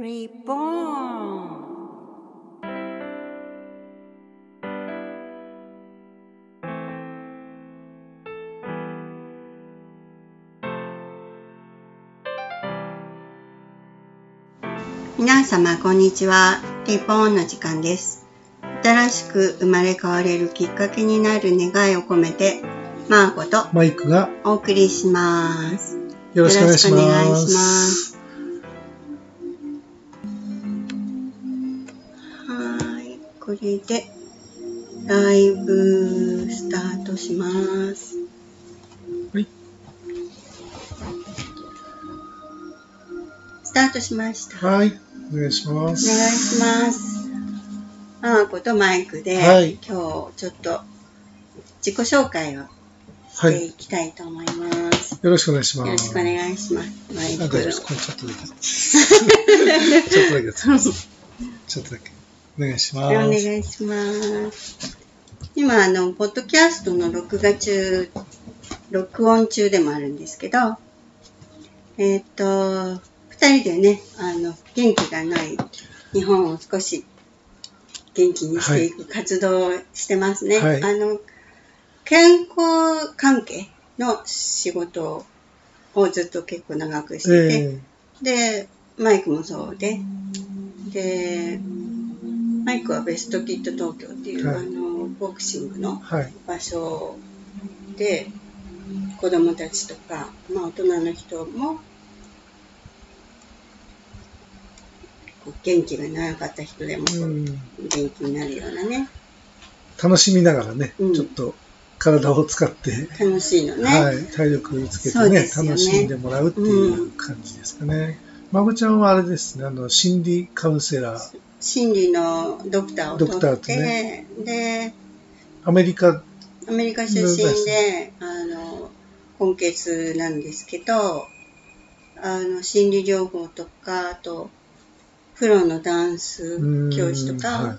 Reborn 皆様こんにちは。リボーンの時間です。新しく生まれ変われるきっかけになる願いを込めて、マーコとマイクがお送りします。よろしくお願いしますはい、これでライブスタートします。はい。スタートしました。はい、お願いしまお願いす。します。マーコとマイクで、はい今日ちょっと自己紹介をしはい、ていきたいと思います。よろしくお願いします。よろしくお願いします。マイク。ちょっとだけ。ちょっとだけ。ちょっとだけ。お願いします。お願いします。今、あの、ポッドキャストの録画中、録音中でもあるんですけど、えっ、と、二人でね、あの、元気がない日本を少し元気にしていく活動をしてますね。はいあの、健康関係の仕事をずっと結構長くしてて、えで、マイクもそうで、で、マイクはベストキット東京っていう、はい。あの、ボクシングの場所で、子供たちとか、まあ大人の人も、元気がなかった人でも。元気になるようなね、楽しみながらね、うん。ちょっと体を使って、楽しいのね。はい、体力つけてねね。楽しんでもらうっていう感じですかね。まこちゃんはあれですね、あの、心理カウンセラー、心理のドクターを取ドクターとって、ねで、アメリカ、アメリカ出身で、あの、根血なんですけど、あの、心理療法とか、あと、プロのダンス教師とか、うんはい。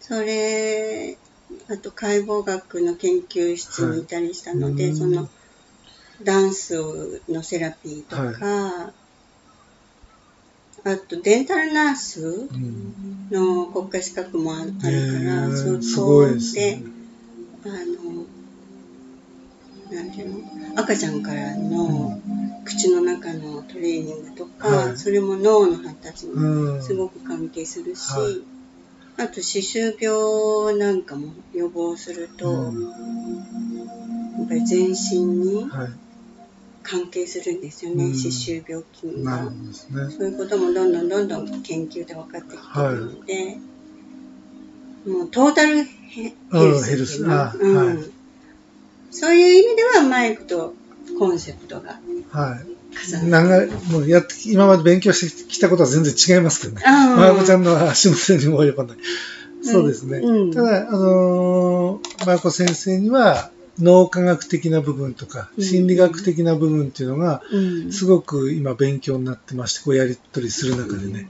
それ、あと解剖学の研究室にいたりしたので、はいその、ダンスのセラピーとか、あと、デンタルナースうん。の国家資格もああるから、えーそすごいですでね。あの、なんていうの？赤ちゃんからの口の中のトレーニングとか、はい。それも脳の発達にうん。すごく関係するし、はい。あと歯周病なんかも予防すると、うん。やっぱり全身にはい。関係するんですよね、うん歯周病菌がね。そういうこともどんどんどんどん研究で分かってきてるので、もうトータルヘルスっていうんはいそういう意味ではマイクとコンセプトがはい。重なる。長い、もうやって、今まで勉強してきたことは全然違いますけどね。あまこちゃんの足元にも及ばない。そうですね。うんただ、あのー、まこ先生には、脳科学的な部分とか、うん。心理学的な部分っていうのが、うん。すごく今勉強になってまして、こうやり取りする中でね、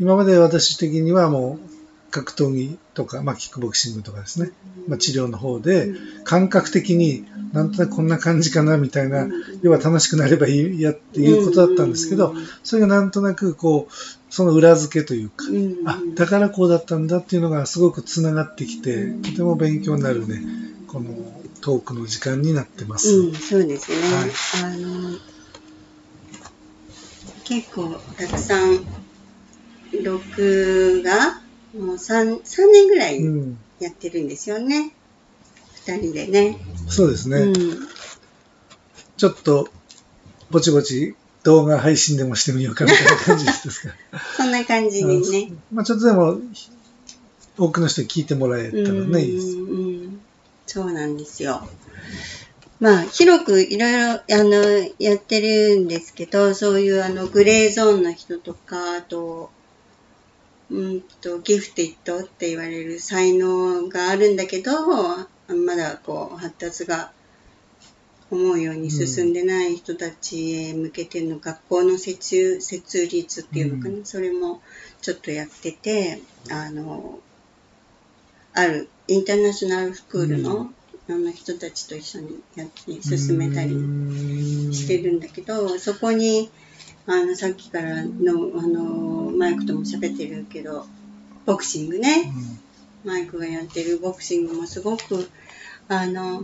今まで私的にはもう、格闘技とか、まあ、キックボクシングとかですね、まあ、治療の方で、感覚的になんとなくこんな感じかなみたいな、うん要は楽しくなればいいやっていうことだったんですけど、それがなんとなくこう、その裏付けというか、うん。あ、だからこうだったんだっていうのがすごくつながってきて、とても勉強になるね、このトークの時間になってます。うん、そうですね。はいあの、結構たくさん、録画、もう 3, 3年ぐらいうんやってるんですよね。二人でね。そうですね、うん。ちょっと、ぼちぼち動画配信でもしてみようかみたいな感じですか。そんな感じにね。まあちょっとでも、多くの人に聞いてもらえたらね、いいです。そうなんですよ。まあ、広くいろいろ、あの、やってるんですけど、そういうあの、グレーゾーンの人とか、あと、うんと、ギフティッドって言われる才能があるんだけど、まだこう、発達が思うように進んでない人たちへ向けての学校の設設立っていうのかな、うそれもちょっとやってて、あの、あるインターナショナルスクールの,、あの人たちと一緒にやって進めたりしてるんだけど、そこにあの、さっきからの、あの、マイクとも喋ってるけど、ボクシングね。マイクがやってるボクシングもすごく、あの、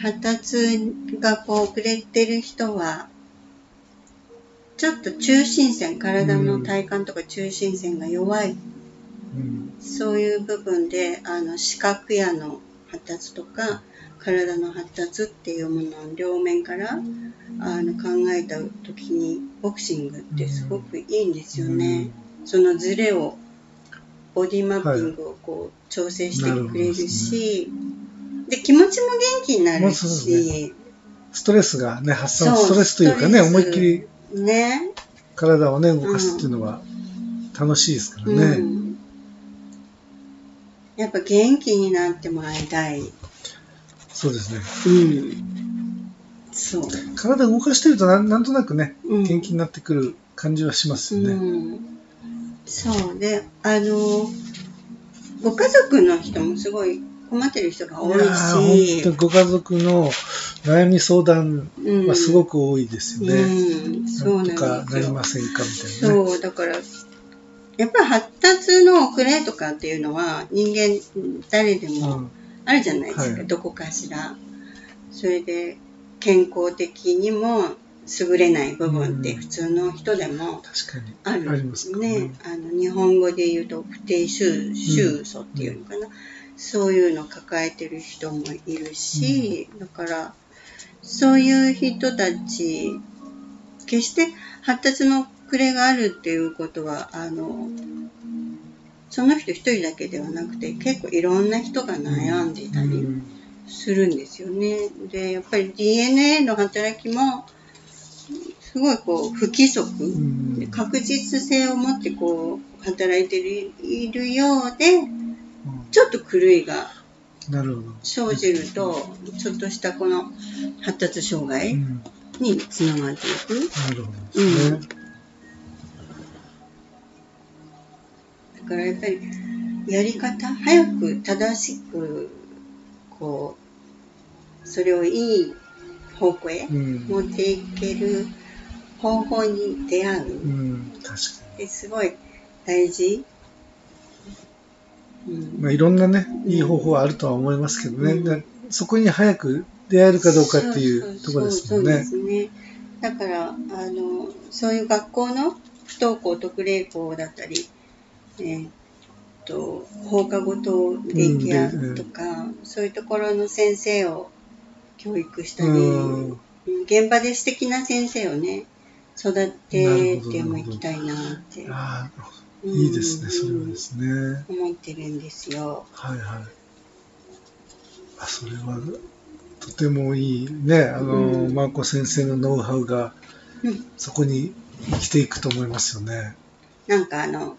発達がこう遅れてる人は、ちょっと中心線、体の体幹とか中心線が弱い、うんそういう部分で、あの、視覚やの発達とか、体の発達っていうものを両面からあの考えた時にボクシングってすごくいいんですよね。そのズレをボディマッピングをこう調整してくれるし、で気持ちも元気になるし、ストレスがね、発散、ストレスというかね、思いっきりね。体をね、動かすっていうのは楽しいですからね。うん。やっぱ元気になってもらいたい。そうですね。うん。そう。体動かしてるとなんなんとなくね、うん元気になってくる感じはしますよね。うん、そうであのご家族の人もすごい困ってる人が多いし本当にご家族の悩み相談うんはすごく多いですよね。うん、そうなんなんとかですよなりませんかみたいなね。そうだからやっぱり発達の遅れとかっていうのは人間誰でもうん。あるじゃないですか、はい。どこかしら。それで健康的にも優れない部分ってうん。普通の人でもあるありますかね、あの日本語で言うと不定収収素っていうのかな、そういうのを抱えてる人もいるし、だからそういう人たち決して発達の遅れがあるっていうことはあのその人一人だけではなくて結構いろんな人が悩んでいたりうんするんですよね。でやっぱり DNA の働きもすごいこう不規則、うん確実性を持ってこう働いているようでうんちょっと狂いが。生じるとちょっとしたこの発達障う害んにつながっていく。なるほどですね。からやっぱりやり方早く正しくこうそれをいい方向へうん持っていける方法に出会ううんすごい大事。うんに。まあいろんなね、いい方法はあるとは思いますけどね。うんだそこに早く出会えるかどうかっていうところですもんね。だから、あの、そういう学校の不登校特例校だったり、えーっと、放課後等デイケアとか、そういうところの先生を教育したり、うんうん現場で素敵な先生をね、育ててもいきたいなってああ、うんいいですね、それはですね。思ってるんですよ。はいはい。あ、それは、とてもいいね、あの、うんマーコ先生のノウハウがうんそこに生きていくと思いますよね。なんかあの、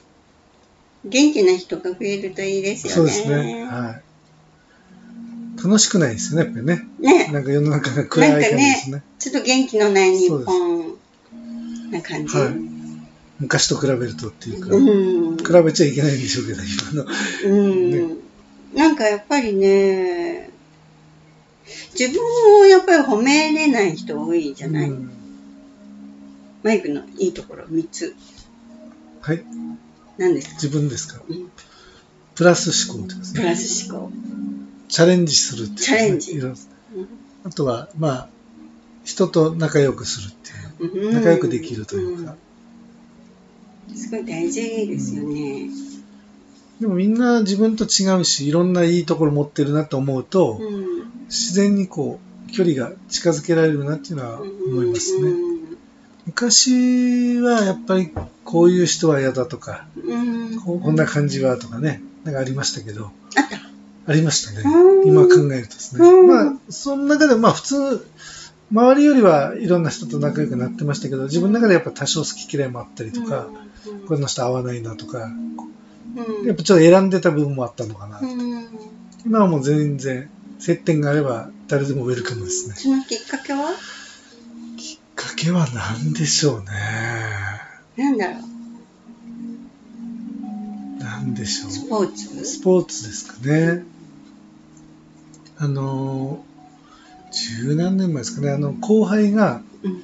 元気な人が増えるといいですよね。そうですね。はい。楽しくないですよね、やっぱりね。ね。なんか世の中が暗い感じですね。ちょっと元気のない日本な感じ。はい昔と比べるとっていうか、うん。比べちゃいけないんでしょうけど、今の。うん。なんかやっぱりね、自分をやっぱり褒めれない人多いじゃない、うんマイクのいいところ3つ。はい。何ですか、自分ですか？うん、プラス思考ってですプね。ラス思考。チャレンジするっていう、チャレンジうんあとは、まあ、人と仲良くするっていう。うん仲良くできるというか。うんすごい大事ですよね。でもみんな自分と違うし、いろんないいところ持ってるなと思うと、うん。自然にこう、距離が近づけられるなっていうのは思いますね。昔はやっぱりこういう人は嫌だとか。こうこんな感じはとかね、なんかありましたけど、あった。ありましたねう。ん今考えるとですね。うんまあ、その中でまあ普通、周りよりはいろんな人と仲良くなってましたけど、自分の中でやっぱ多少好き嫌いもあったりとか、この人合わないなとか、うん、やっぱちょっと選んでた部分もあったのかな。うん。今はもう全然、接点があれば誰でもウェルカムですね。そのきっかけは？けは何でしょうね。なんだろ何でしょうスう。ポーツ？スポーツですかね。あの、十何年前ですかね、あの、後輩が、うん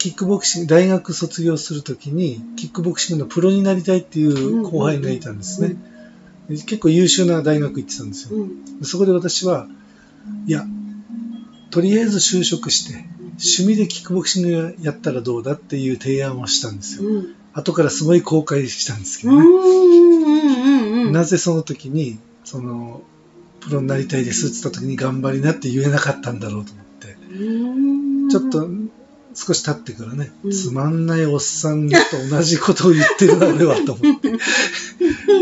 キックボクシング、大学卒業するときに、キックボクシングのプロになりたいっていう後輩がいたんですね。結構優秀な大学行ってたんですよ。うんそこで私は、いや、とりあえず就職して、趣味でキックボクシングやったらどうだっていう提案をしたんですよ。うん後からすごい後悔したんですけどね。うんうんうんうんなぜその時に、その、プロになりたいですって言った時に頑張りなって言えなかったんだろうと思って。うんちょっと少し経ってからね、うんつまんないおっさんと同じことを言ってるな、俺はと思って。っ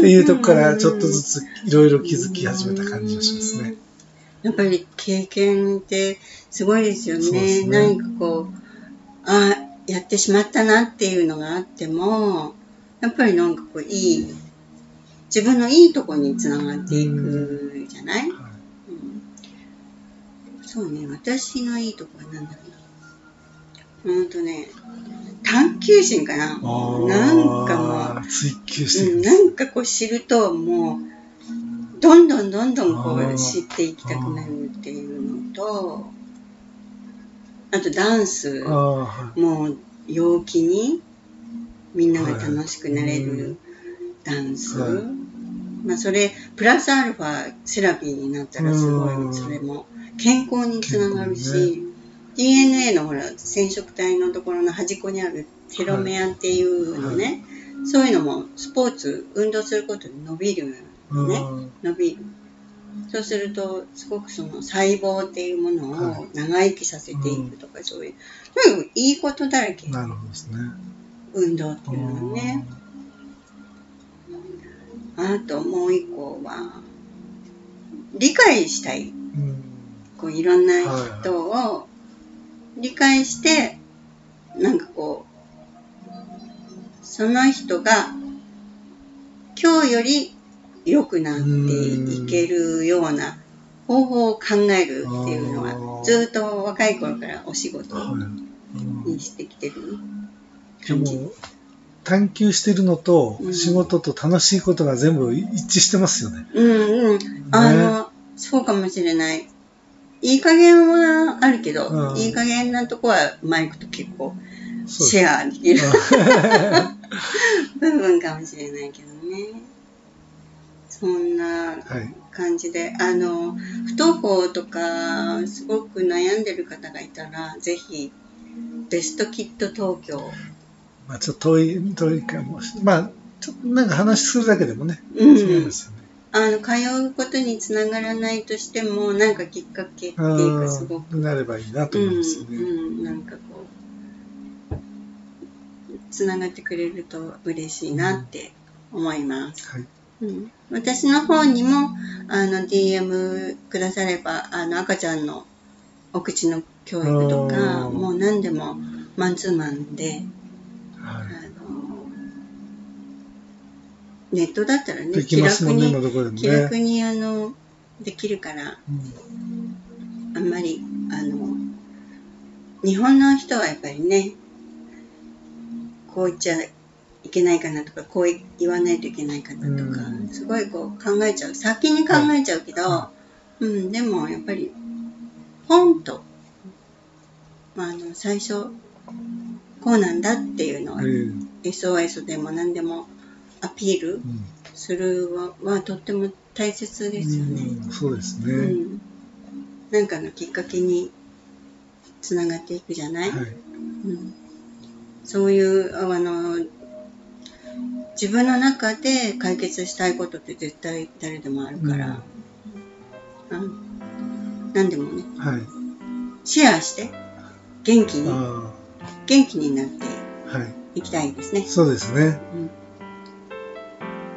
ていうとこからちょっとずついろいろ気づき始めた感じがしますね。やっぱり経験ってすごいですよね。ね何かこう、ああ、やってしまったなっていうのがあっても、やっぱりなんかこういい、自分のいいとこにつながっていくじゃない、はいうんそうね、私のいいとこは何だろうな。ほんとね、探求心かな。なんかもう、う、追求してうん。なんかこう知るともうどんどんどんどんこう知っていきたくなるっていうのとあとダンス。もう陽気にみんなが楽しくなれるダンス、はい。まあそれプラスアルファセラピーになったらすごうん。いそれも健康につながるし、健 DNA のほら染色体のところの端っこにあるテロメアっていうのね、そういうのもスポーツ運動することで伸びるうん。ね伸びる。そうするとすごくその細胞っていうものはを長生きさせていくとか、そういうとにかくいいことだらけ。なるほどですね。運動っていうのはね。あともう一個は理解したい。うん。こういろんな人を理解して、なんかこう、その人が今日より良くなっていけるような方法を考えるっていうのは、ずっと若い頃からお仕事にしてきてるで感じ。も、探求してるのとうん仕事と楽しいことが全部一致してますよね。うんうん。あの、そうかもしれない。いい加減はあるけど、うんいい加減なとこはマイクと結構シェアできるは 部分かもしれないけどね。そんない感じで、あの、不登校とか、すごく悩んでる方がいたら、ぜひ、ベストキット東京。まあちょっと遠い、遠いかもしれない。まあ、ちょっとなんか話するだけでもね、うん違いますよね。あの、通うことにつながらないとしても、なんかきっかけっていうか、すごくうんなればいいなとうん、思いますよね。うん、なんかこう、つながってくれると嬉しいなって思います。はい。うん、私の方にも、あの、DM くだされば、あの、赤ちゃんのお口の教育とか、うんもう何でもマンツーマンで、あはい。の、ネットだったらね、でき気楽に、今どこでも気楽ね。に、あの、できるから、うんあんまり、あの、日本の人はやっぱりね、こう言っちゃいけないかなとか、こう言わないといけないかなとか、うんすごいこう考えちゃう。先に考えちゃうけど、はうん、でもやっぱり、ポンと、まあ、あの、最初、こうなんだっていうのは、ええ SOS でも何でもアピールうんするははとっても大切ですよね。うんそうですね。うん、なんかのきっかけにつながっていくじゃない、はい。うん、そういうあの自分の中で解決したいことって絶対誰でもあるから、うん何でもねはい。シェアして元気にあ元気になってあ、はい。いきたいですね。そうですね。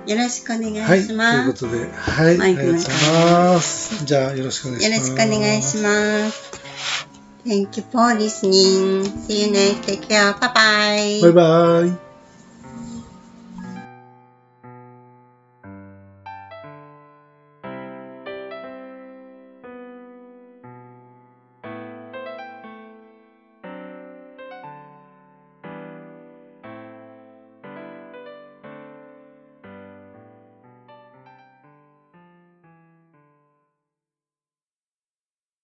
よろしくお願はい。いしというます。ことで、はい。あマイクりがとうございます。じゃあ、よろしくお願いしよろます。しくお願いします。Thank you for listening. See you next. Take care. Bye bye. バイバイ。